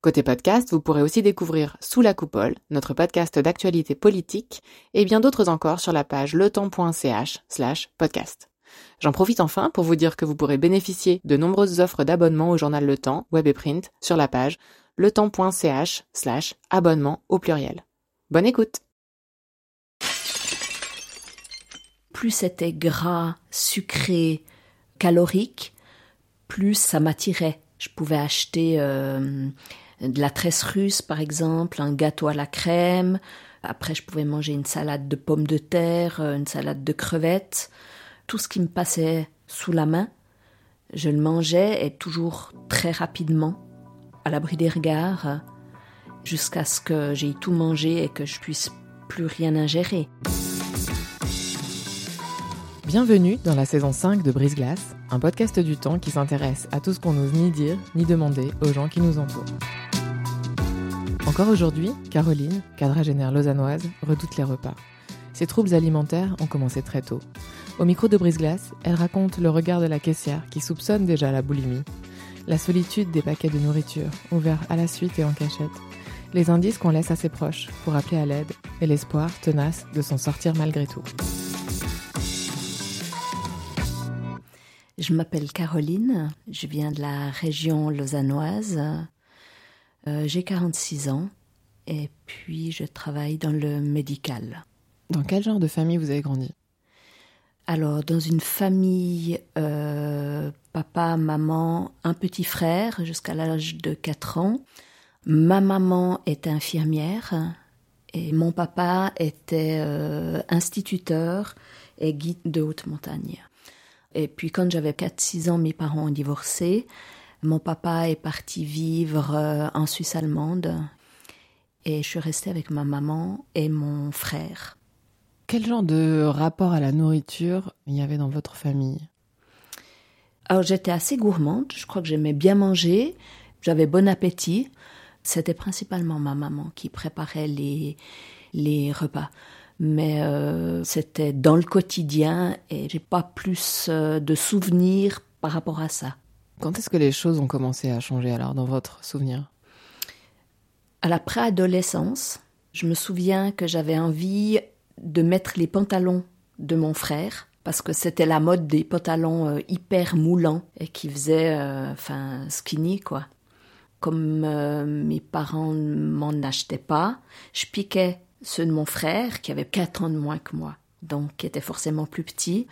Côté podcast, vous pourrez aussi découvrir Sous la coupole, notre podcast d'actualité politique, et bien d'autres encore sur la page letemps.ch slash podcast. J'en profite enfin pour vous dire que vous pourrez bénéficier de nombreuses offres d'abonnement au journal Le Temps, web et print, sur la page letemps.ch slash abonnement au pluriel. Bonne écoute Plus c'était gras, sucré, calorique, plus ça m'attirait. Je pouvais acheter euh, de la tresse russe, par exemple, un gâteau à la crème. Après, je pouvais manger une salade de pommes de terre, euh, une salade de crevettes. Tout ce qui me passait sous la main, je le mangeais et toujours très rapidement, à l'abri des regards, jusqu'à ce que j'aie tout mangé et que je puisse plus rien ingérer. Bienvenue dans la saison 5 de Brise Glace, un podcast du temps qui s'intéresse à tout ce qu'on n'ose ni dire ni demander aux gens qui nous entourent. Encore aujourd'hui, Caroline, quadragénaire lausannoise, redoute les repas. Ses troubles alimentaires ont commencé très tôt. Au micro de Brise-Glace, elle raconte le regard de la caissière qui soupçonne déjà la boulimie, la solitude des paquets de nourriture, ouverts à la suite et en cachette, les indices qu'on laisse à ses proches pour appeler à l'aide, et l'espoir tenace de s'en sortir malgré tout. Je m'appelle Caroline, je viens de la région lausannoise, euh, j'ai 46 ans et puis je travaille dans le médical. Dans quel genre de famille vous avez grandi? Alors, dans une famille, euh, papa, maman, un petit frère jusqu'à l'âge de 4 ans. Ma maman était infirmière et mon papa était euh, instituteur et guide de haute montagne. Et puis quand j'avais 4-6 ans, mes parents ont divorcé. Mon papa est parti vivre euh, en Suisse allemande et je suis restée avec ma maman et mon frère. Quel genre de rapport à la nourriture il y avait dans votre famille? Alors j'étais assez gourmande, je crois que j'aimais bien manger, j'avais bon appétit. C'était principalement ma maman qui préparait les, les repas. Mais euh, c'était dans le quotidien et j'ai pas plus euh, de souvenirs par rapport à ça. Quand est-ce que les choses ont commencé à changer alors dans votre souvenir? À la préadolescence, je me souviens que j'avais envie de mettre les pantalons de mon frère parce que c'était la mode des pantalons euh, hyper moulants et qui faisaient euh, skinny quoi. Comme euh, mes parents m'en achetaient pas, je piquais ceux de mon frère qui avait 4 ans de moins que moi, donc qui était forcément plus petit.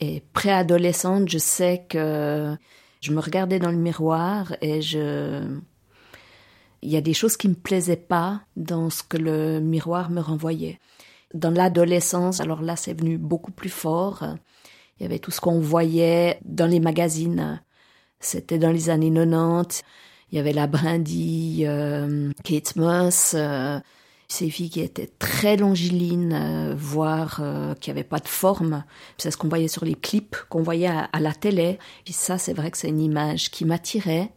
Et préadolescente, je sais que je me regardais dans le miroir et je. Il y a des choses qui me plaisaient pas dans ce que le miroir me renvoyait. Dans l'adolescence, alors là, c'est venu beaucoup plus fort. Il y avait tout ce qu'on voyait dans les magazines. C'était dans les années 90. Il y avait la brindille, euh, Kate Moss, euh, ces filles qui étaient très longilines, euh, voire euh, qui n'avaient pas de forme. C'est ce qu'on voyait sur les clips, qu'on voyait à, la télé. Puis ça, c'est vrai que c'est une image qui m'attirait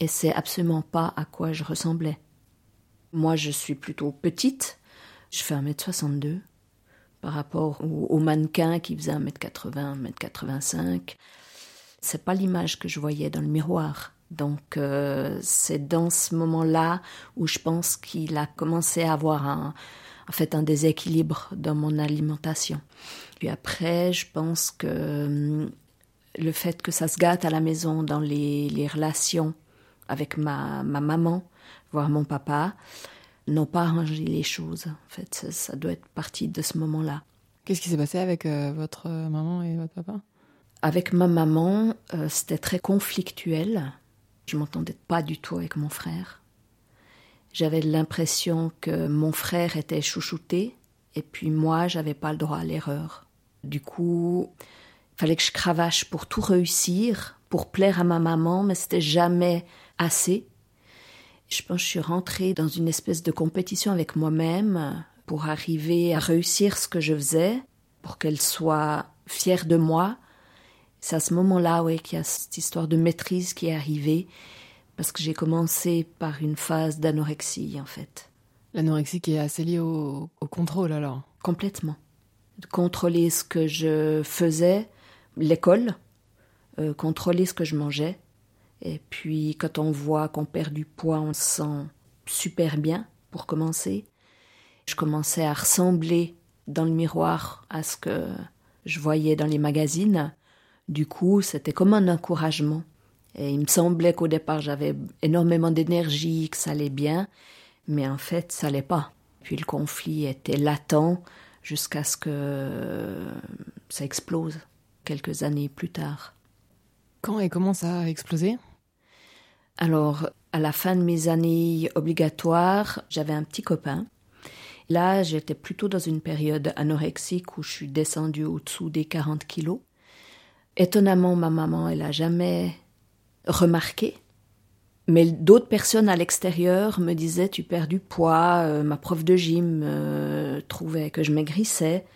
et c'est absolument pas à quoi je ressemblais. Moi, je suis plutôt petite. Je fais 1m62 par rapport au, au mannequin qui faisait 1m80, 1m85. C'est pas l'image que je voyais dans le miroir. Donc euh, c'est dans ce moment-là où je pense qu'il a commencé à avoir un, en fait un déséquilibre dans mon alimentation. Puis après, je pense que hum, le fait que ça se gâte à la maison dans les, les relations avec ma, ma maman, voire mon papa, n'ont pas arrangé les choses. En fait, ça, doit être parti de ce moment-là. Qu'est-ce qui s'est passé avec euh, votre maman et votre papa? Avec ma maman, euh, c'était très conflictuel. Je m'entendais pas du tout avec mon frère. J'avais l'impression que mon frère était chouchouté et puis moi, j'avais pas le droit à l'erreur. Du coup, il fallait que je cravache pour tout réussir, pour plaire à ma maman, mais c'était jamais assez. Je pense que je suis rentrée dans une espèce de compétition avec moi-même pour arriver à réussir ce que je faisais, pour qu'elle soit fière de moi. C'est à ce moment-là ouais, qu'il y a cette histoire de maîtrise qui est arrivée, parce que j'ai commencé par une phase d'anorexie en fait. L'anorexie qui est assez liée au, contrôle alors Complètement. De contrôler ce que je faisais, l'école, euh, contrôler ce que je mangeais. Et puis quand on voit qu'on perd du poids, on se sent super bien pour commencer. Je commençais à ressembler dans le miroir à ce que je voyais dans les magazines. Du coup, c'était comme un encouragement. Et il me semblait qu'au départ, j'avais énormément d'énergie, que ça allait bien, mais en fait, ça allait pas. Puis le conflit était latent jusqu'à ce que ça explose quelques années plus tard. Quand et comment ça a explosé? Alors, à la fin de mes années obligatoires, j'avais un petit copain. Là, j'étais plutôt dans une période anorexique où je suis descendue au-dessous des 40 kilos. Étonnamment, ma maman, elle a jamais remarqué. Mais d'autres personnes à l'extérieur me disaient tu perds du poids. Euh, ma prof de gym euh, trouvait que je maigrissais.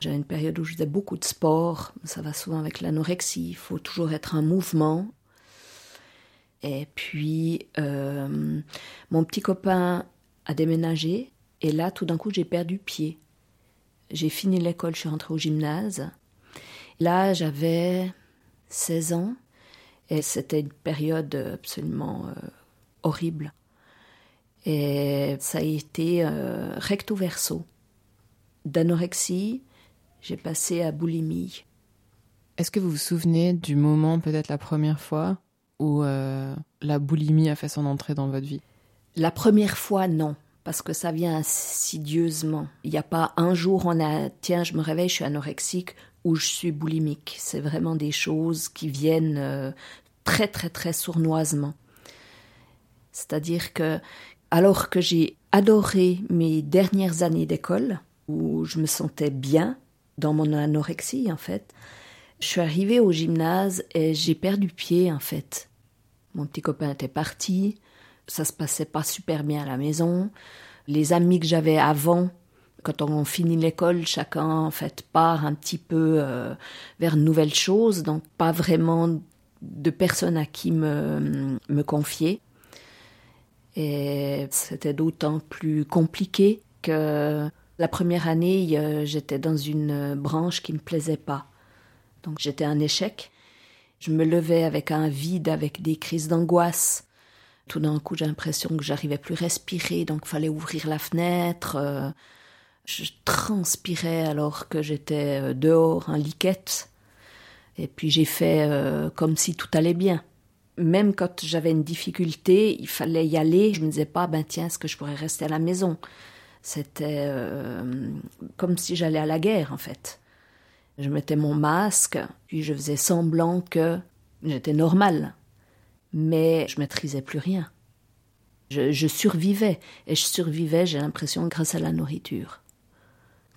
J'avais une période où je faisais beaucoup de sport. Ça va souvent avec l'anorexie. Il faut toujours être en mouvement. Et puis, euh, mon petit copain a déménagé. Et là, tout d'un coup, j'ai perdu pied. J'ai fini l'école, je suis rentrée au gymnase. Là, j'avais 16 ans. Et c'était une période absolument euh, horrible. Et ça a été euh, recto verso. D'anorexie, j'ai passé à boulimie. Est-ce que vous vous souvenez du moment, peut-être la première fois, où euh, la boulimie a fait son entrée dans votre vie? La première fois, non, parce que ça vient insidieusement. Il n'y a pas un jour on a tiens, je me réveille, je suis anorexique ou je suis boulimique. C'est vraiment des choses qui viennent euh, très très très sournoisement. C'est-à-dire que alors que j'ai adoré mes dernières années d'école, où je me sentais bien dans mon anorexie en fait, je suis arrivée au gymnase et j'ai perdu pied en fait. Mon petit copain était parti, ça se passait pas super bien à la maison. Les amis que j'avais avant, quand on finit l'école, chacun fait part un petit peu euh, vers de nouvelles choses, donc pas vraiment de personnes à qui me, me confier. Et c'était d'autant plus compliqué que la première année, j'étais dans une branche qui me plaisait pas. Donc j'étais un échec. Je me levais avec un vide, avec des crises d'angoisse. Tout d'un coup, j'ai l'impression que j'arrivais plus respirer, donc fallait ouvrir la fenêtre. Euh, je transpirais alors que j'étais euh, dehors en liquette. Et puis j'ai fait euh, comme si tout allait bien. Même quand j'avais une difficulté, il fallait y aller. Je me disais pas, ben tiens, est-ce que je pourrais rester à la maison? C'était comme si j'allais à la guerre, en fait. Je mettais mon masque, puis je faisais semblant que j'étais normale. Mais je maîtrisais plus rien. Je, survivais, et je survivais, j'ai l'impression, grâce à la nourriture.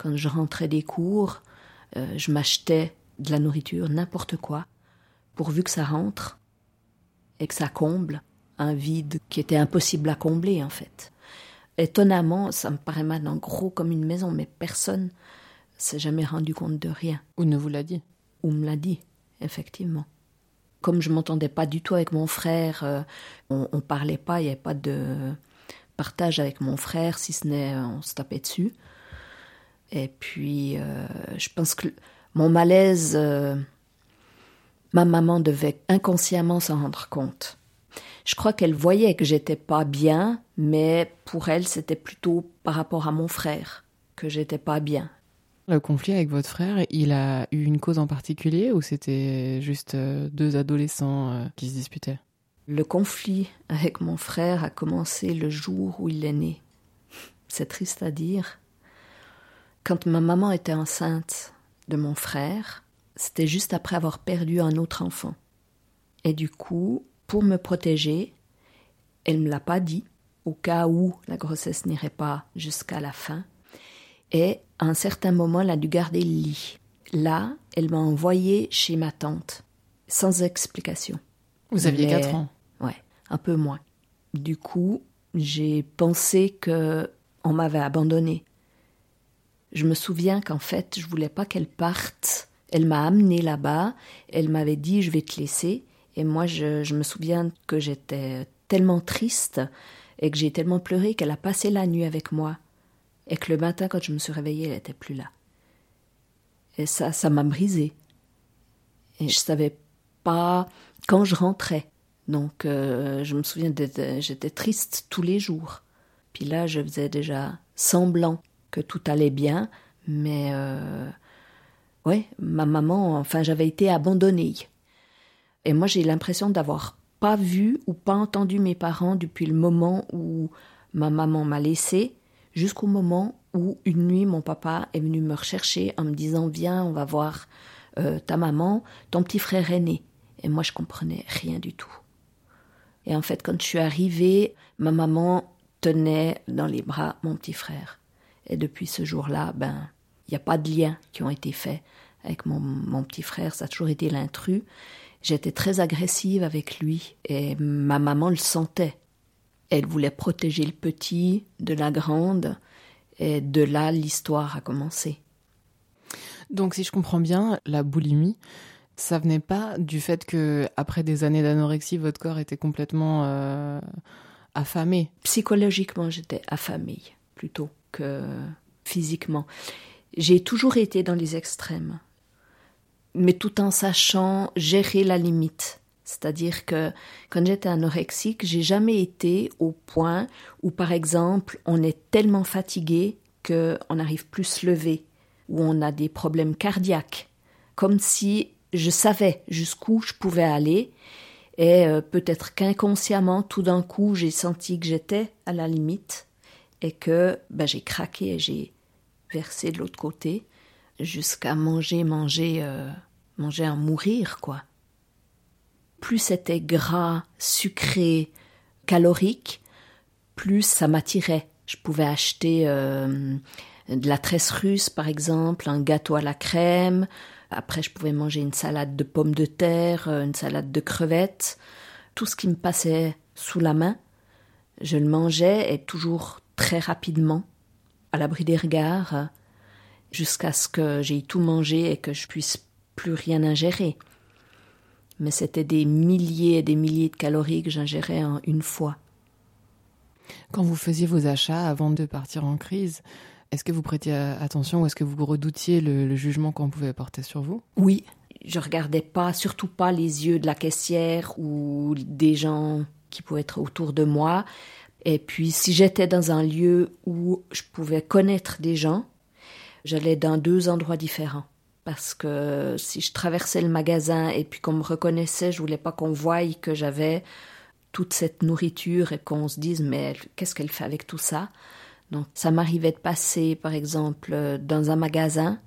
Quand je rentrais des cours, euh, je m'achetais de la nourriture, n'importe quoi, pourvu que ça rentre et que ça comble un vide qui était impossible à combler en fait. Étonnamment, ça me paraît maintenant gros comme une maison, mais personne s'est jamais rendu compte de rien. Ou ne vous l'a dit. Ou me l'a dit, effectivement. Comme je m'entendais pas du tout avec mon frère, euh, on, on parlait pas, il n'y avait pas de partage avec mon frère, si ce n'est euh, on se tapait dessus. Et puis, euh, je pense que mon malaise, ma maman devait inconsciemment s'en rendre compte. Je crois qu'elle voyait que j'étais pas bien, mais pour elle, c'était plutôt par rapport à mon frère que j'étais pas bien. Le conflit avec votre frère, il a eu une cause en particulier ou c'était juste euh, deux adolescents euh, qui se disputaient? Le conflit avec mon frère a commencé le jour où il est né. C'est triste à dire. Quand ma maman était enceinte de mon frère, c'était juste après avoir perdu un autre enfant. Et du coup, pour me protéger, elle ne me l'a pas dit, au cas où la grossesse n'irait pas jusqu'à la fin. Et à un certain moment, elle a dû garder le lit. Là, elle m'a envoyé chez ma tante, sans explication. Vous aviez 4 ans Ouais, un peu moins. Du coup, j'ai pensé que on m'avait abandonnée. Je me souviens qu'en fait, je voulais pas qu'elle parte Elle m'a amené là-bas, elle m'avait dit je vais te laisser, et moi je, me souviens que j'étais tellement triste et que j'ai tellement pleuré qu'elle a passé la nuit avec moi, et que le matin quand je me suis réveillée elle n'était plus là. Et ça, ça m'a brisé. Et je savais pas quand je rentrais. Donc euh, je me souviens, j'étais triste tous les jours. Puis là, je faisais déjà semblant que tout allait bien, mais euh, ouais, ma maman, enfin, j'avais été abandonnée. Et moi, j'ai l'impression d'avoir pas vu ou pas entendu mes parents depuis le moment où ma maman m'a laissée jusqu'au moment où une nuit mon papa est venu me rechercher en me disant viens on va voir euh, ta maman ton petit frère est né et moi je comprenais rien du tout. Et en fait quand je suis arrivée ma maman tenait dans les bras mon petit frère et depuis ce jour-là ben il n'y a pas de liens qui ont été faits avec mon, mon petit frère ça a toujours été l'intrus j'étais très agressive avec lui et ma maman le sentait elle voulait protéger le petit de la grande, et de là, l'histoire a commencé. Donc, si je comprends bien, la boulimie, ça venait pas du fait que, après des années d'anorexie, votre corps était complètement euh, affamé? Psychologiquement, j'étais affamée plutôt que physiquement. J'ai toujours été dans les extrêmes, mais tout en sachant gérer la limite. C'est-à-dire que quand j'étais anorexique, j'ai jamais été au point où, par exemple, on est tellement fatigué qu'on n'arrive plus à se lever, ou on a des problèmes cardiaques, comme si je savais jusqu'où je pouvais aller, et euh, peut-être qu'inconsciemment, tout d'un coup, j'ai senti que j'étais à la limite, et que ben, j'ai craqué et j'ai versé de l'autre côté, jusqu'à manger, manger, euh, manger à mourir, quoi plus c'était gras, sucré, calorique, plus ça m'attirait. Je pouvais acheter euh, de la tresse russe, par exemple, un gâteau à la crème. Après, je pouvais manger une salade de pommes de terre, euh, une salade de crevettes. Tout ce qui me passait sous la main, je le mangeais et toujours très rapidement, à l'abri des regards, jusqu'à ce que j'aie tout mangé et que je puisse plus rien ingérer mais c'était des milliers et des milliers de calories que j'ingérais en une fois. Quand vous faisiez vos achats avant de partir en crise, est-ce que vous prêtiez attention ou est-ce que vous redoutiez le, jugement qu'on pouvait porter sur vous? Oui, je regardais pas, surtout pas les yeux de la caissière ou des gens qui pouvaient être autour de moi. Et puis, si j'étais dans un lieu où je pouvais connaître des gens, j'allais dans deux endroits différents parce que si je traversais le magasin et puis qu'on me reconnaissait, je voulais pas qu'on voie que j'avais toute cette nourriture et qu'on se dise mais qu'est-ce qu'elle fait avec tout ça? Donc ça m'arrivait de passer par exemple dans un magasin,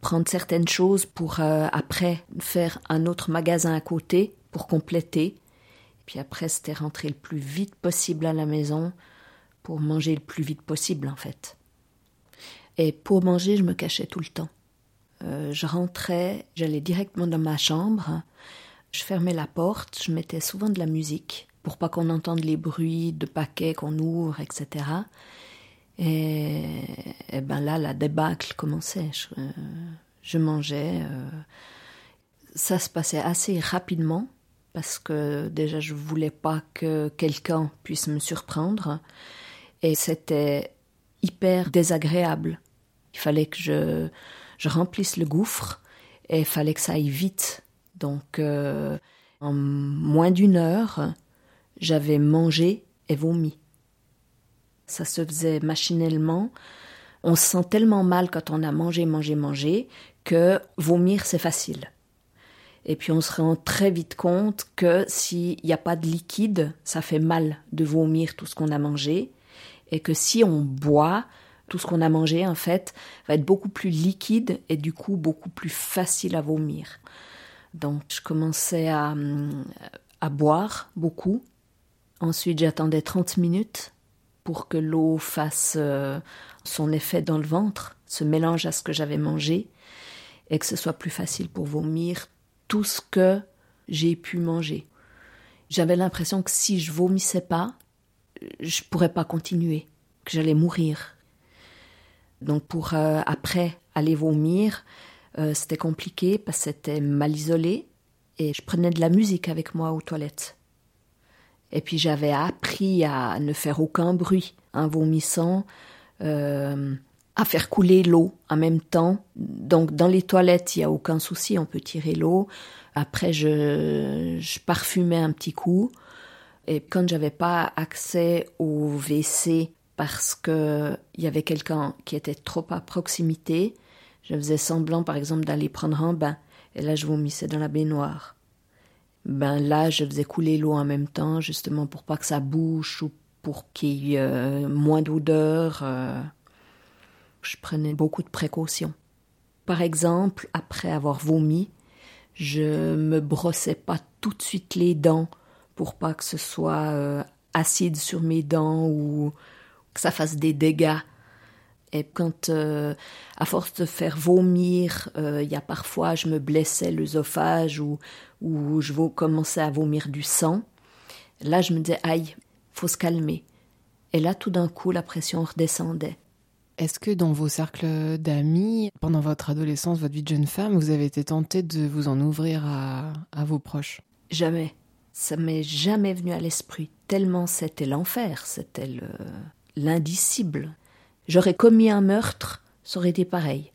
prendre certaines choses pour euh, après faire un autre magasin à côté pour compléter. Puis après c'était rentrer le plus vite possible à la maison pour manger le plus vite possible en fait. Et pour manger, je me cachais tout le temps. Euh, je rentrais, j'allais directement dans ma chambre, je fermais la porte, je mettais souvent de la musique pour pas qu'on entende les bruits de paquets qu'on ouvre, etc. Et, ben là, la débâcle commençait. Je, mangeais. Euh, ça se passait assez rapidement parce que déjà je voulais pas que quelqu'un puisse me surprendre et c'était hyper désagréable. Il fallait que je remplisse le gouffre et il fallait que ça aille vite. Donc, euh, en moins d'une heure, j'avais mangé et vomi. Ça se faisait machinalement. On se sent tellement mal quand on a mangé, mangé, mangé, que vomir, c'est facile. Et puis on se rend très vite compte que s'il n'y a pas de liquide, ça fait mal de vomir tout ce qu'on a mangé. Et que si on boit, tout ce qu'on a mangé, en fait, va être beaucoup plus liquide et du coup beaucoup plus facile à vomir. Donc, je commençais à, à boire beaucoup. Ensuite, j'attendais 30 minutes pour que l'eau fasse euh, son effet dans le ventre, se mélange à ce que j'avais mangé et que ce soit plus facile pour vomir tout ce que j'ai pu manger. J'avais l'impression que si je vomissais pas, je pourrais pas continuer, que j'allais mourir. Donc pour euh, après aller vomir, euh, c'était compliqué parce que c'était mal isolé et je prenais de la musique avec moi aux toilettes. Et puis j'avais appris à ne faire aucun bruit en vomissant, euh, à faire couler l'eau en même temps. Donc dans les toilettes, il n'y a aucun souci, on peut tirer l'eau. Après, je, je parfumais un petit coup. Et quand j'avais pas accès au WC parce que il y avait quelqu'un qui était trop à proximité, je faisais semblant, par exemple, d'aller prendre un bain. Et là, je vomissais dans la baignoire. Ben là, je faisais couler l'eau en même temps, justement pour pas que ça bouche ou pour qu'il y ait euh, moins d'odeur. Euh. Je prenais beaucoup de précautions. Par exemple, après avoir vomi, je me brossais pas tout de suite les dents pour pas que ce soit euh, acide sur mes dents ou que ça fasse des dégâts. Et quand, euh, à force de faire vomir, euh, il y a parfois, je me blessais l'œsophage ou, ou je commençais à vomir du sang, là, je me disais, aïe, faut se calmer. Et là, tout d'un coup, la pression redescendait. Est-ce que dans vos cercles d'amis, pendant votre adolescence, votre vie de jeune femme, vous avez été tentée de vous en ouvrir à, à vos proches? Jamais. Ça m'est jamais venu à l'esprit, tellement c'était l'enfer, c'était l'indicible. J'aurais commis un meurtre, ça aurait été pareil.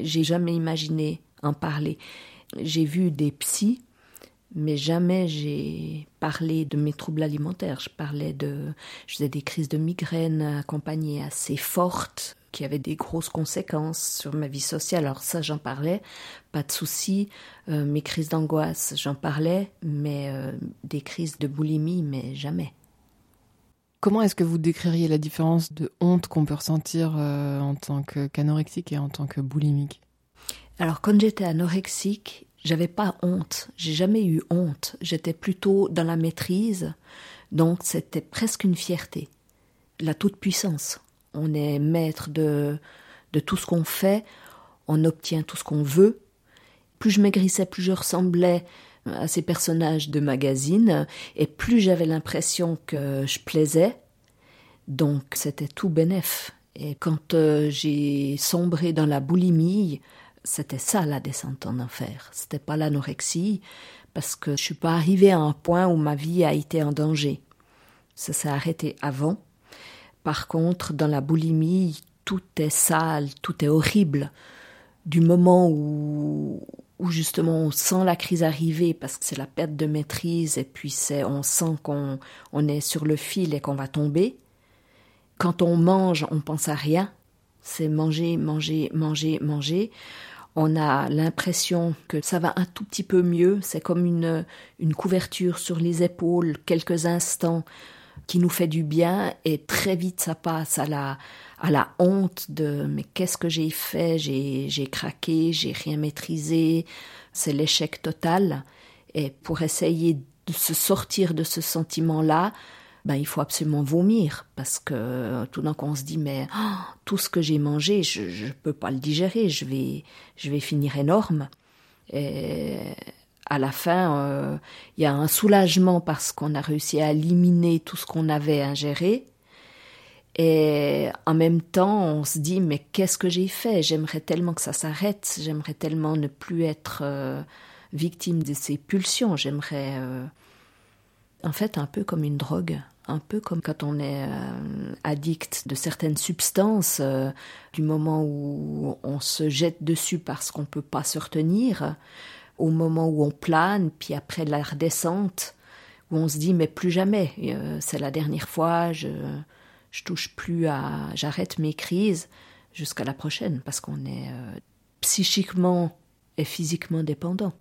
J'ai jamais imaginé en parler. J'ai vu des psys, mais jamais j'ai parlé de mes troubles alimentaires. Je parlais de, je faisais des crises de migraine accompagnées assez fortes qui avait des grosses conséquences sur ma vie sociale. Alors ça, j'en parlais, pas de souci. Euh, mes crises d'angoisse, j'en parlais, mais euh, des crises de boulimie, mais jamais. Comment est-ce que vous décririez la différence de honte qu'on peut ressentir euh, en tant qu'anorexique et en tant que boulimique? Alors quand j'étais anorexique, j'avais pas honte. J'ai jamais eu honte. J'étais plutôt dans la maîtrise, donc c'était presque une fierté, la toute puissance on est maître de, de tout ce qu'on fait, on obtient tout ce qu'on veut. Plus je maigrissais, plus je ressemblais à ces personnages de magazine, et plus j'avais l'impression que je plaisais. Donc c'était tout bénef. Et quand euh, j'ai sombré dans la boulimie, c'était ça la descente en enfer. C'était pas l'anorexie, parce que je suis pas arrivée à un point où ma vie a été en danger. Ça s'est arrêté avant. Par contre, dans la boulimie, tout est sale, tout est horrible. Du moment où, où justement on sent la crise arriver parce que c'est la perte de maîtrise et puis c'est on sent qu'on on est sur le fil et qu'on va tomber. Quand on mange, on pense à rien. C'est manger, manger, manger, manger. On a l'impression que ça va un tout petit peu mieux. C'est comme une, une couverture sur les épaules, quelques instants qui nous fait du bien et très vite ça passe à la, à la honte de mais qu'est-ce que j'ai fait, j'ai, craqué, j'ai rien maîtrisé, c'est l'échec total. Et pour essayer de se sortir de ce sentiment-là, ben, il faut absolument vomir parce que tout d'un coup on se dit mais oh, tout ce que j'ai mangé, je ne peux pas le digérer, je vais, je vais finir énorme. Et à la fin, euh, il y a un soulagement parce qu'on a réussi à éliminer tout ce qu'on avait ingéré. Et en même temps, on se dit, mais qu'est-ce que j'ai fait? J'aimerais tellement que ça s'arrête, j'aimerais tellement ne plus être euh, victime de ces pulsions, j'aimerais... Euh, en fait, un peu comme une drogue, un peu comme quand on est addict de certaines substances, du moment où on se jette dessus parce qu'on ne peut pas se retenir, au moment où on plane, puis après la redescente, où on se dit mais plus jamais, euh, c'est la dernière fois, je je touche plus à, j'arrête mes crises jusqu'à la prochaine parce qu'on est euh, psychiquement et physiquement dépendant.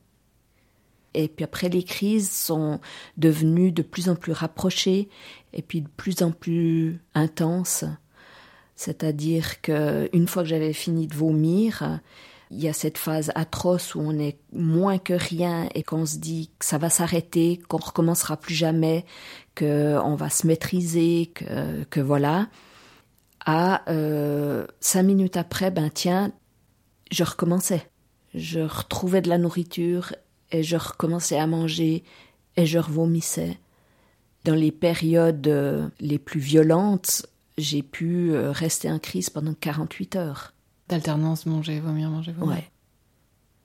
Et puis après, les crises sont devenues de plus en plus rapprochées et puis de plus en plus intenses. C'est-à-dire qu'une fois que j'avais fini de vomir, il y a cette phase atroce où on est moins que rien et qu'on se dit que ça va s'arrêter, qu'on recommencera plus jamais, qu'on va se maîtriser, que, voilà. À euh, cinq minutes après, ben tiens, je recommençais. Je retrouvais de la nourriture et je recommençais à manger et je revomissais. Dans les périodes euh, les plus violentes, j'ai pu euh, rester en crise pendant 48 heures. D'alternance, manger, vomir, manger, vomir. Ouais.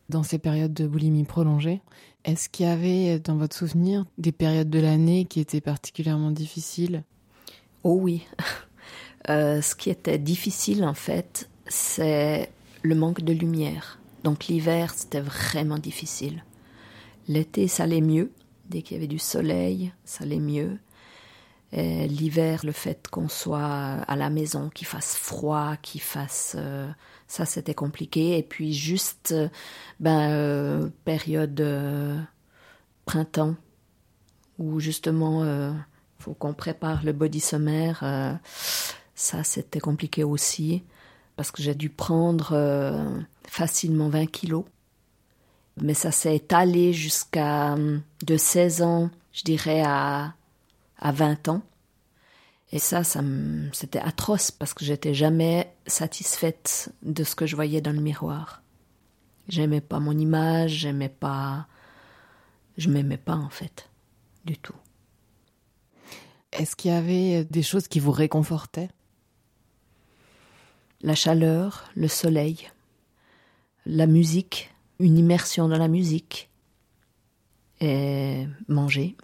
dans ces périodes de boulimie prolongée. Est-ce qu'il y avait dans votre souvenir des périodes de l'année qui étaient particulièrement difficiles? Oh oui. Euh, ce qui était difficile en fait, c'est le manque de lumière. Donc l'hiver, c'était vraiment difficile. L'été, ça allait mieux. Dès qu'il y avait du soleil, ça allait mieux. L'hiver, le fait qu'on soit à la maison, qu'il fasse froid, qu'il fasse... Euh, ça, c'était compliqué. Et puis juste, euh, ben, euh, période printemps, où justement, il faut qu'on prépare le body sommaire. ça, c'était compliqué aussi, parce que j'ai dû prendre facilement 20 kilos. Mais ça s'est étalé jusqu'à de 16 ans, je dirais, à, à 20 ans. Et ça, ça c'était atroce parce que j'étais jamais satisfaite de ce que je voyais dans le miroir. J'aimais pas mon image, j'aimais pas. Je m'aimais pas en fait, du tout. Est-ce qu'il y avait des choses qui vous réconfortaient? La chaleur, le soleil, la musique, une immersion dans la musique et manger.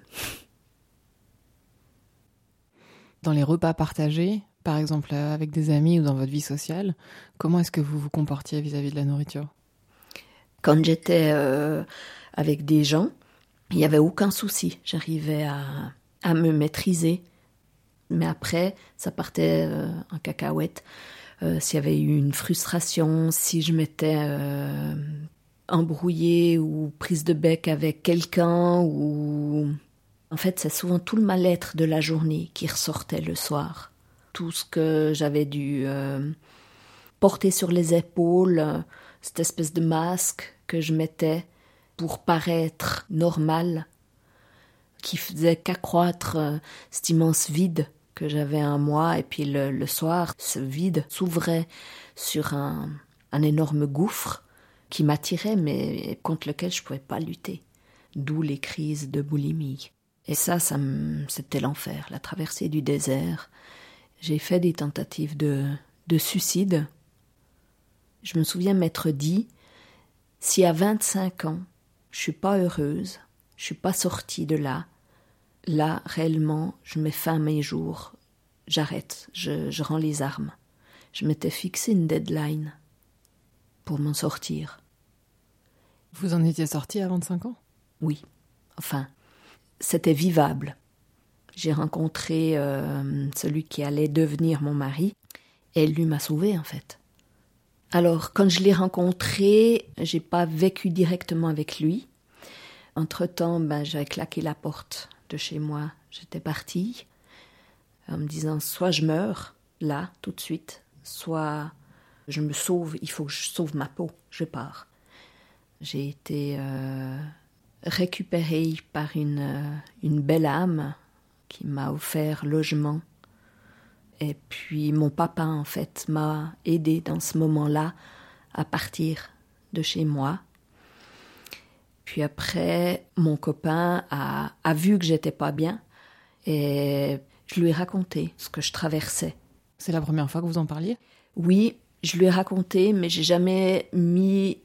Dans les repas partagés, par exemple euh, avec des amis ou dans votre vie sociale, comment est-ce que vous vous comportiez vis-à-vis de la nourriture? Quand j'étais euh, avec des gens, il n'y avait aucun souci. J'arrivais à, me maîtriser. Mais après, ça partait euh, en cacahuète. S'il y avait eu une frustration, si je m'étais embrouillée ou prise de bec avec quelqu'un ou en fait, c'est souvent tout le mal-être de la journée qui ressortait le soir. Tout ce que j'avais dû euh, porter sur les épaules, cette espèce de masque que je mettais pour paraître normal, qui faisait qu'accroître euh, cet immense vide que j'avais en moi. Et puis le, soir, ce vide s'ouvrait sur un, un énorme gouffre qui m'attirait, mais contre lequel je ne pouvais pas lutter. D'où les crises de boulimie. Et ça, ça c'était l'enfer, la traversée du désert. J'ai fait des tentatives de, de suicide. Je me souviens m'être dit si à 25 ans, je suis pas heureuse, je suis pas sortie de là, là, réellement, je mets fin à mes jours, j'arrête, je, je rends les armes. Je m'étais fixé une deadline pour m'en sortir. Vous en étiez sortie à 25 ans? Oui. Enfin, c'était vivable. J'ai rencontré euh, celui qui allait devenir mon mari, et lui m'a sauvé en fait. Alors, quand je l'ai rencontré, j'ai pas vécu directement avec lui. Entre-temps, ben, j'avais claqué la porte de chez moi. J'étais partie en me disant soit je meurs là, tout de suite, soit je me sauve, il faut que je sauve ma peau, je pars. J'ai été euh, récupéré par une, euh, une belle âme qui m'a offert logement. Et puis mon papa, en fait, m'a aidé dans ce moment-là à partir de chez moi. Puis après, mon copain a, a vu que j'étais pas bien et je lui ai raconté ce que je traversais. C'est la première fois que vous en parliez? Oui, je lui ai raconté, mais j'ai jamais mis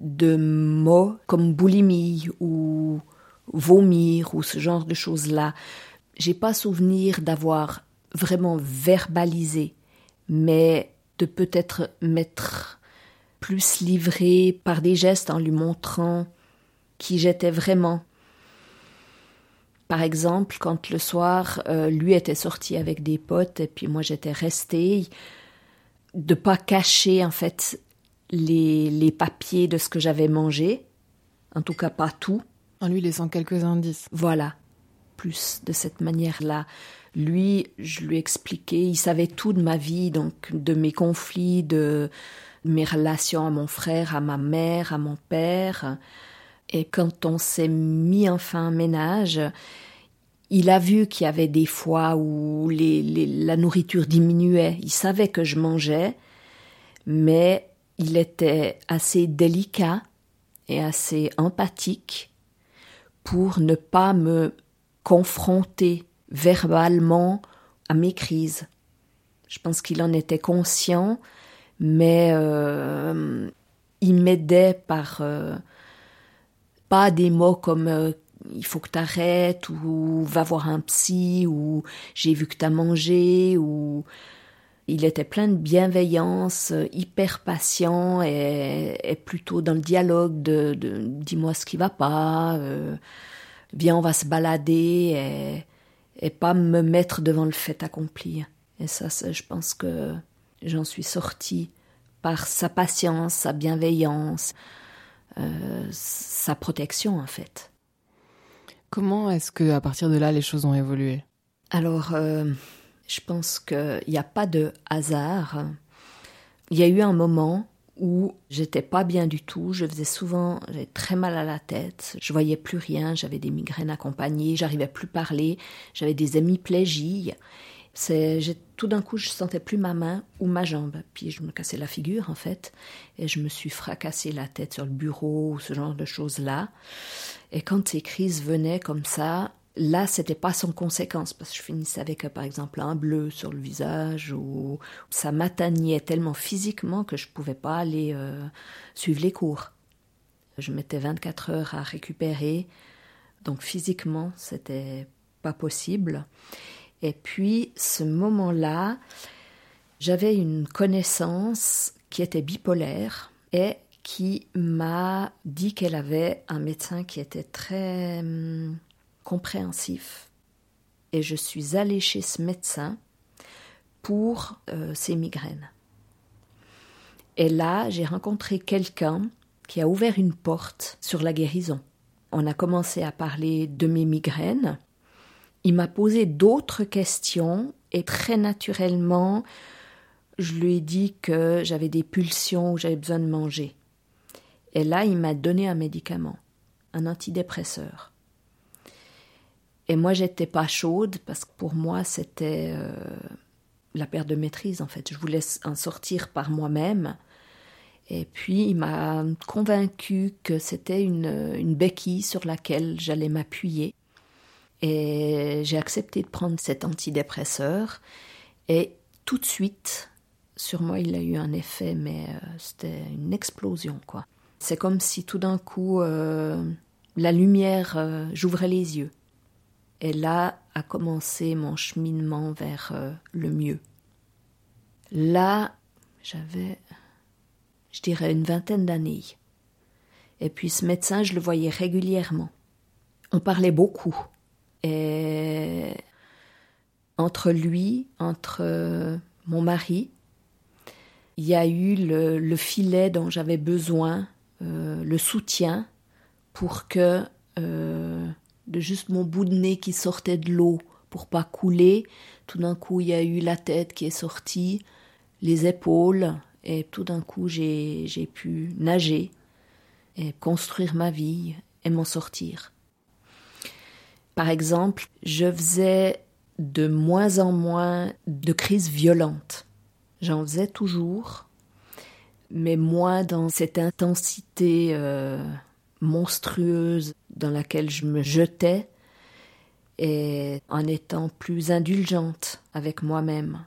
de mots comme boulimie ou vomir ou ce genre de choses-là. J'ai pas souvenir d'avoir vraiment verbalisé, mais de peut-être m'être plus livré par des gestes en lui montrant qui j'étais vraiment. Par exemple, quand le soir, euh, lui était sorti avec des potes et puis moi j'étais restée, de pas cacher en fait les, les papiers de ce que j'avais mangé, en tout cas pas tout. En lui laissant quelques indices. Voilà, plus de cette manière-là. Lui, je lui expliquais, il savait tout de ma vie, donc de mes conflits, de mes relations à mon frère, à ma mère, à mon père. Et quand on s'est mis enfin en ménage, il a vu qu'il y avait des fois où les, la nourriture diminuait. Il savait que je mangeais, mais il était assez délicat et assez empathique pour ne pas me confronter verbalement à mes crises. Je pense qu'il en était conscient, mais euh, il m'aidait par euh, pas des mots comme euh, il faut que t'arrêtes ou va voir un psy ou j'ai vu que t'as mangé ou il était plein de bienveillance, hyper patient et, plutôt dans le dialogue de, dis-moi ce qui va pas, euh, viens on va se balader et, et, pas me mettre devant le fait accompli. Et ça, je pense que j'en suis sortie par sa patience, sa bienveillance, euh, sa protection en fait. Comment est-ce que à partir de là les choses ont évolué? Alors, euh, je pense qu'il n'y a pas de hasard. Il y a eu un moment où j'étais pas bien du tout, je faisais souvent, très mal à la tête, je voyais plus rien, j'avais des migraines accompagnées, j'arrivais plus à parler, j'avais des hémiplégies c'est, tout d'un coup, je sentais plus ma main ou ma jambe. Puis je me cassais la figure, en fait, et je me suis fracassé la tête sur le bureau ou ce genre de choses-là. Et quand ces crises venaient comme ça, là, c'était pas sans conséquence, parce que je finissais avec, par exemple, un bleu sur le visage, ou ça m'atteignait tellement physiquement que je pouvais pas aller euh, suivre les cours. Je mettais 24 heures à récupérer, donc physiquement, c'était pas possible. Et puis, ce moment-là, j'avais une connaissance qui était bipolaire et qui m'a dit qu'elle avait un médecin qui était très hum, compréhensif. Et je suis allée chez ce médecin pour euh, ses migraines. Et là, j'ai rencontré quelqu'un qui a ouvert une porte sur la guérison. On a commencé à parler de mes migraines il m'a posé d'autres questions et très naturellement, je lui ai dit que j'avais des pulsions, j'avais besoin de manger. Et là, il m'a donné un médicament, un antidépresseur. Et moi, j'étais pas chaude parce que pour moi, c'était euh, la perte de maîtrise en fait. Je voulais en sortir par moi-même. Et puis, il m'a convaincu que c'était une, une béquille sur laquelle j'allais m'appuyer et j'ai accepté de prendre cet antidépresseur. Et tout de suite, sur moi, il a eu un effet, mais euh, c'était une explosion, quoi. C'est comme si tout d'un coup, euh, la lumière, j'ouvrais les yeux. Et là a commencé mon cheminement vers le mieux. Là, j'avais, je dirais, une vingtaine d'années. Et puis ce médecin, je le voyais régulièrement. On parlait beaucoup. Et entre lui, entre mon mari, il y a eu le, filet dont j'avais besoin, euh, le soutien pour que euh, de juste mon bout de nez qui sortait de l'eau pour pas couler, tout d'un coup il y a eu la tête qui est sortie, les épaules, et tout d'un coup j'ai pu nager et construire ma vie et m'en sortir. Par exemple, je faisais de moins en moins de crises violentes. J'en faisais toujours, mais moins dans cette intensité euh, monstrueuse dans laquelle je me jetais et en étant plus indulgente avec moi-même.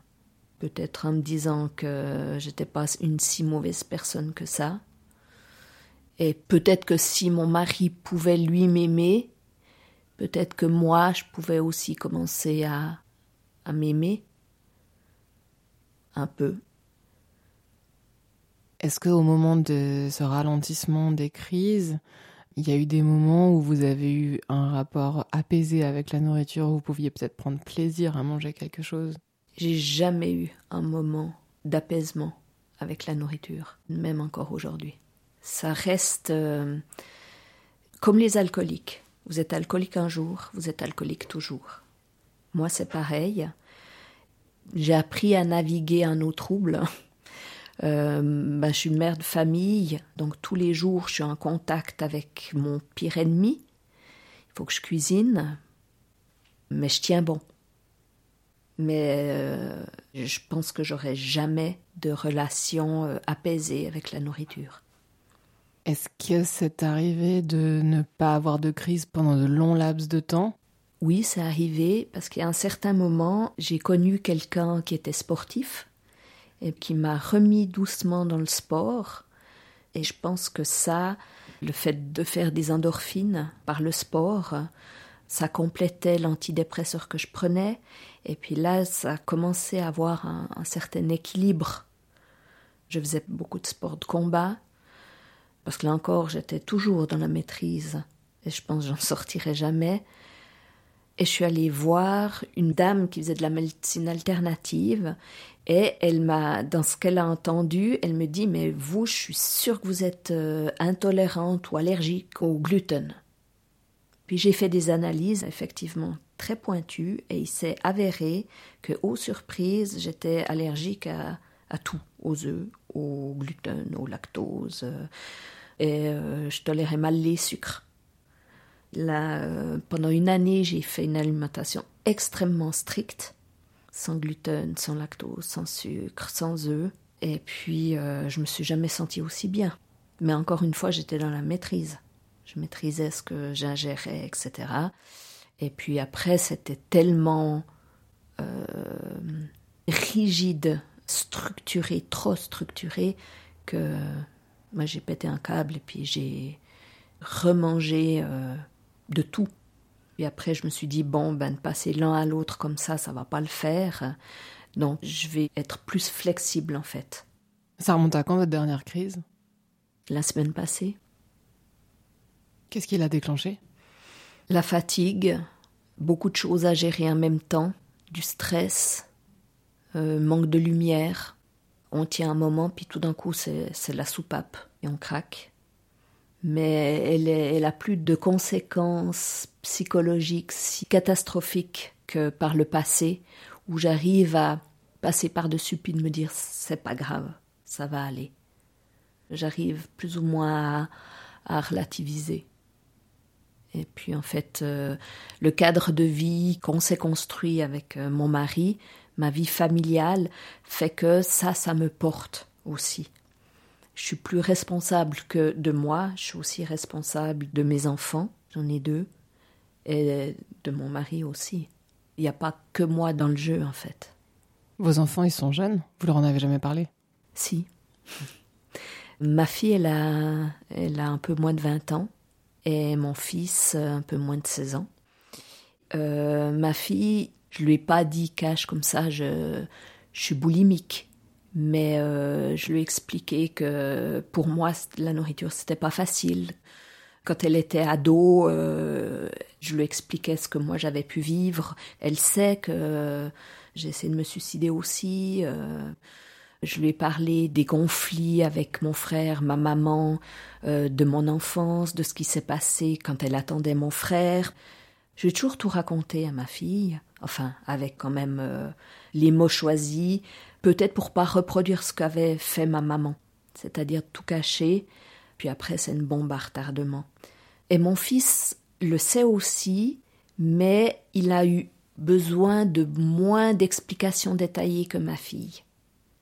Peut-être en me disant que j'étais pas une si mauvaise personne que ça. Et peut-être que si mon mari pouvait lui m'aimer, Peut-être que moi, je pouvais aussi commencer à, à m'aimer un peu. Est-ce qu'au moment de ce ralentissement des crises, il y a eu des moments où vous avez eu un rapport apaisé avec la nourriture, où vous pouviez peut-être prendre plaisir à manger quelque chose J'ai jamais eu un moment d'apaisement avec la nourriture, même encore aujourd'hui. Ça reste euh, comme les alcooliques. Vous êtes alcoolique un jour, vous êtes alcoolique toujours. Moi, c'est pareil. J'ai appris à naviguer en eau trouble. Euh, ben, je suis mère de famille, donc tous les jours, je suis en contact avec mon pire ennemi. Il faut que je cuisine, mais je tiens bon. Mais euh, je pense que j'aurai jamais de relation euh, apaisée avec la nourriture. Est-ce que c'est arrivé de ne pas avoir de crise pendant de longs laps de temps? Oui, c'est arrivé parce qu'à un certain moment, j'ai connu quelqu'un qui était sportif et qui m'a remis doucement dans le sport. Et je pense que ça, le fait de faire des endorphines par le sport, ça complétait l'antidépresseur que je prenais. Et puis là, ça a commencé à avoir un, certain équilibre. Je faisais beaucoup de sport de combat, parce que là encore, j'étais toujours dans la maîtrise. Et je pense que j'en sortirai jamais. Et je suis allée voir une dame qui faisait de la médecine alternative. Et elle m'a, dans ce qu'elle a entendu, elle me dit Mais vous, je suis sûre que vous êtes euh, intolérante ou allergique au gluten. Puis j'ai fait des analyses effectivement très pointues et il s'est avéré que, aux surprises, j'étais allergique à, tout, aux œufs, au gluten, au lactose, euh, et euh, je tolérais mal les sucres. Euh, pendant une année, j'ai fait une alimentation extrêmement stricte, sans gluten, sans lactose, sans sucre, sans œufs. Et puis, euh, je me suis jamais sentie aussi bien. Mais encore une fois, j'étais dans la maîtrise. Je maîtrisais ce que j'ingérais, etc. Et puis après, c'était tellement euh, rigide, structuré, trop structuré, que moi j'ai pété un câble et puis j'ai remangé euh, de tout. Et après, je me suis dit, bon, ben, de passer l'un à l'autre comme ça, ça va pas le faire. Donc, je vais être plus flexible, en fait. Ça remonte à quand votre dernière crise? La semaine passée. Qu'est-ce qui l'a déclenché? La fatigue, beaucoup de choses à gérer en même temps, du stress, euh, manque de lumière. On tient un moment, puis tout d'un coup, c'est la soupape et on craque mais elle, a plus de conséquences psychologiques si catastrophiques que par le passé, où j'arrive à passer par-dessus puis de me dire c'est pas grave, ça va aller. J'arrive plus ou moins à, à, relativiser. Et puis en fait, euh, le cadre de vie qu'on s'est construit avec euh, mon mari, ma vie familiale, fait que ça, ça me porte aussi je suis plus responsable que de moi, je suis aussi responsable de mes enfants, j'en ai deux, et de mon mari aussi. Il n'y a pas que moi dans le jeu, en fait. Vos enfants, ils sont jeunes? Vous leur en avez jamais parlé? Si. Ma fille, elle a, elle a un peu moins de 20 ans, et mon fils, un peu moins de 16 ans. Euh, ma fille, je lui ai pas dit cache comme ça, je, je suis boulimique mais euh, je lui ai expliqué que pour moi la nourriture c'était pas facile. Quand elle était ado, euh, je lui expliquais ce que moi j'avais pu vivre. Elle sait que j'ai essayé de me suicider aussi. Euh, je lui ai parlé des conflits avec mon frère, ma maman, euh, de mon enfance, de ce qui s'est passé quand elle attendait mon frère. J'ai toujours tout raconté à ma fille, enfin avec quand même euh, les mots choisis, peut-être pour pas reproduire ce qu'avait fait ma maman, c'est-à-dire tout cacher, puis après c'est une bombe à retardement. Et mon fils le sait aussi, mais il a eu besoin de moins d'explications détaillées que ma fille.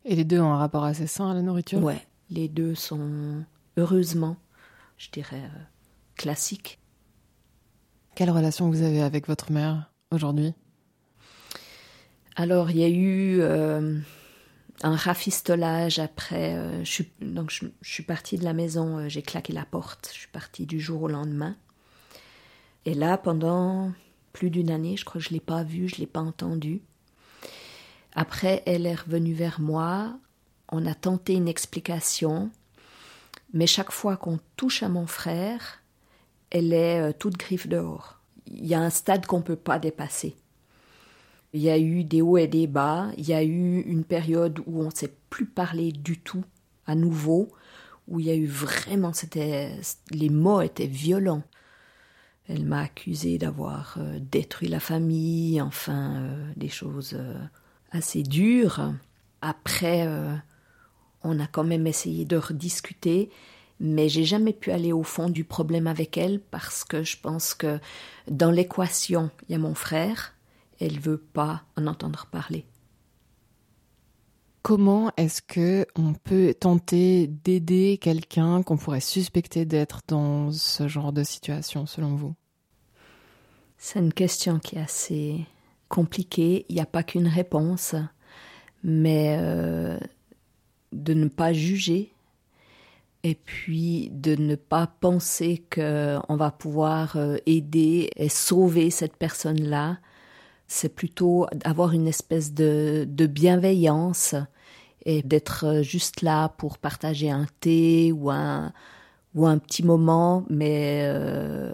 Et les deux ont un rapport assez sain à la nourriture? Ouais, les deux sont heureusement, je dirais, euh, classiques. Quelle relation vous avez avec votre mère aujourd'hui? Alors, il y a eu euh, un rafistolage après. Euh, je, suis, donc, je, suis partie de la maison, euh, j'ai claqué la porte. Je suis partie du jour au lendemain. Et là, pendant plus d'une année, je crois que je ne l'ai pas vue, je ne l'ai pas entendue. Après, elle est revenue vers moi. On a tenté une explication. Mais chaque fois qu'on touche à mon frère, elle est euh, toute griffe dehors. Il y a un stade qu'on ne peut pas dépasser. Il y a eu des hauts et des bas. Il y a eu une période où on ne s'est plus parlé du tout, à nouveau, où il y a eu vraiment, les mots étaient violents. Elle m'a accusé d'avoir euh, détruit la famille, enfin, euh, des choses euh, assez dures. Après, on a quand même essayé de rediscuter, mais j'ai jamais pu aller au fond du problème avec elle parce que je pense que dans l'équation, il y a mon frère, elle veut pas en entendre parler. Comment est-ce que on peut tenter d'aider quelqu'un qu'on pourrait suspecter d'être dans ce genre de situation selon vous? C'est une question qui est assez compliquée, il n'y a pas qu'une réponse, mais euh, de ne pas juger, et puis de ne pas penser qu'on va pouvoir euh, aider et sauver cette personne-là. C'est plutôt avoir une espèce de, bienveillance et d'être juste là pour partager un thé ou un, ou un petit moment, mais euh,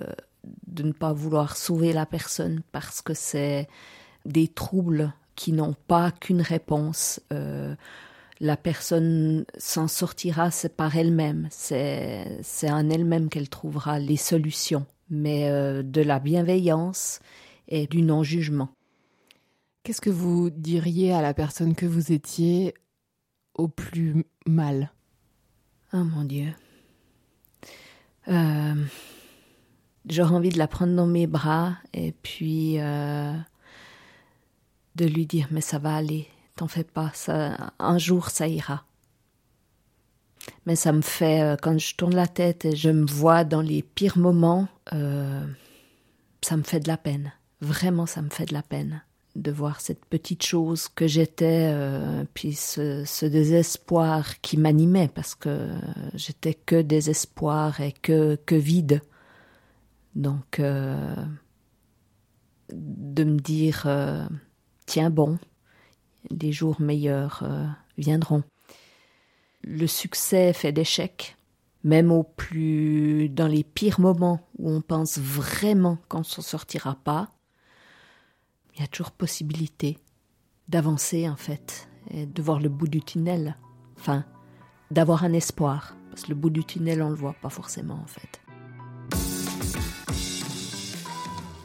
de ne pas vouloir sauver la personne parce que c'est des troubles qui n'ont pas qu'une réponse. Euh, la personne s'en sortira, c'est par elle-même, c'est, en elle-même qu'elle trouvera les solutions, mais euh, de la bienveillance et du non-jugement. Qu'est-ce que vous diriez à la personne que vous étiez au plus mal? Oh mon Dieu. Euh, j'aurais envie de la prendre dans mes bras et puis euh, de lui dire mais ça va aller, t'en fais pas, ça, un jour ça ira. Mais ça me fait, euh, quand je tourne la tête et je me vois dans les pires moments, ça me fait de la peine. Vraiment, ça me fait de la peine de voir cette petite chose que j'étais, euh, puis ce, désespoir qui m'animait, parce que j'étais que désespoir et que, que vide. Donc, euh, de me dire, euh, tiens bon, des jours meilleurs viendront. Le succès fait d'échecs, même au plus, dans les pires moments où on pense vraiment qu'on s'en sortira pas, il y a toujours possibilité d'avancer en fait, et de voir le bout du tunnel. Enfin, d'avoir un espoir, parce que le bout du tunnel on le voit pas forcément en fait.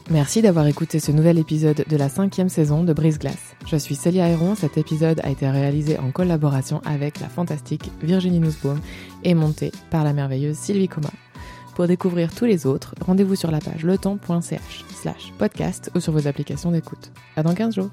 Merci d'avoir écouté ce nouvel épisode de la cinquième saison de Brise Glace. Je suis Célia Héron, cet épisode a été réalisé en collaboration avec la fantastique Virginie Nussbaum et monté par la merveilleuse Sylvie Coma. Pour découvrir tous les autres, rendez-vous sur la page letemps.ch slash podcast ou sur vos applications d'écoute. À dans 15 jours!